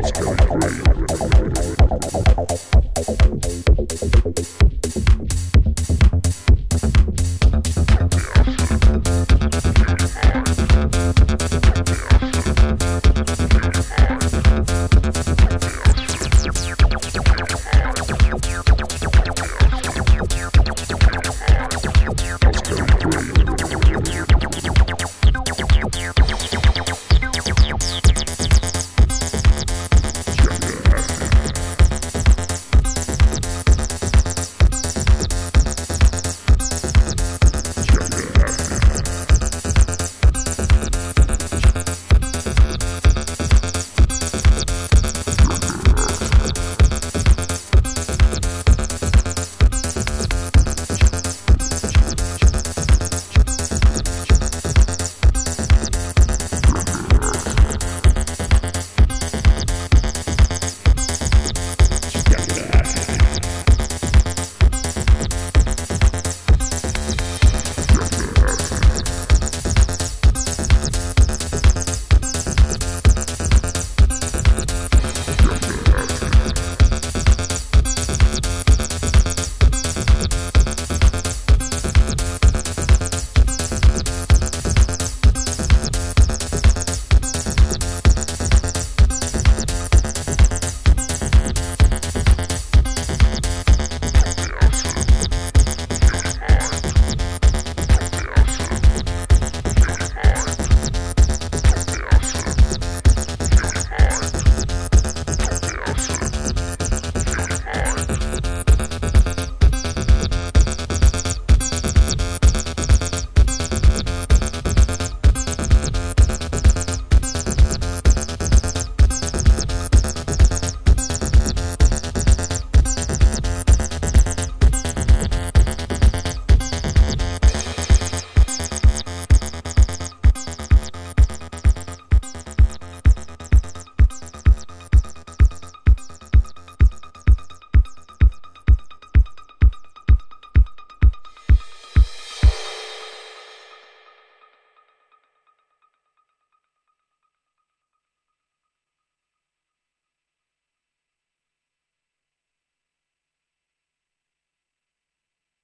House Kelly Gray.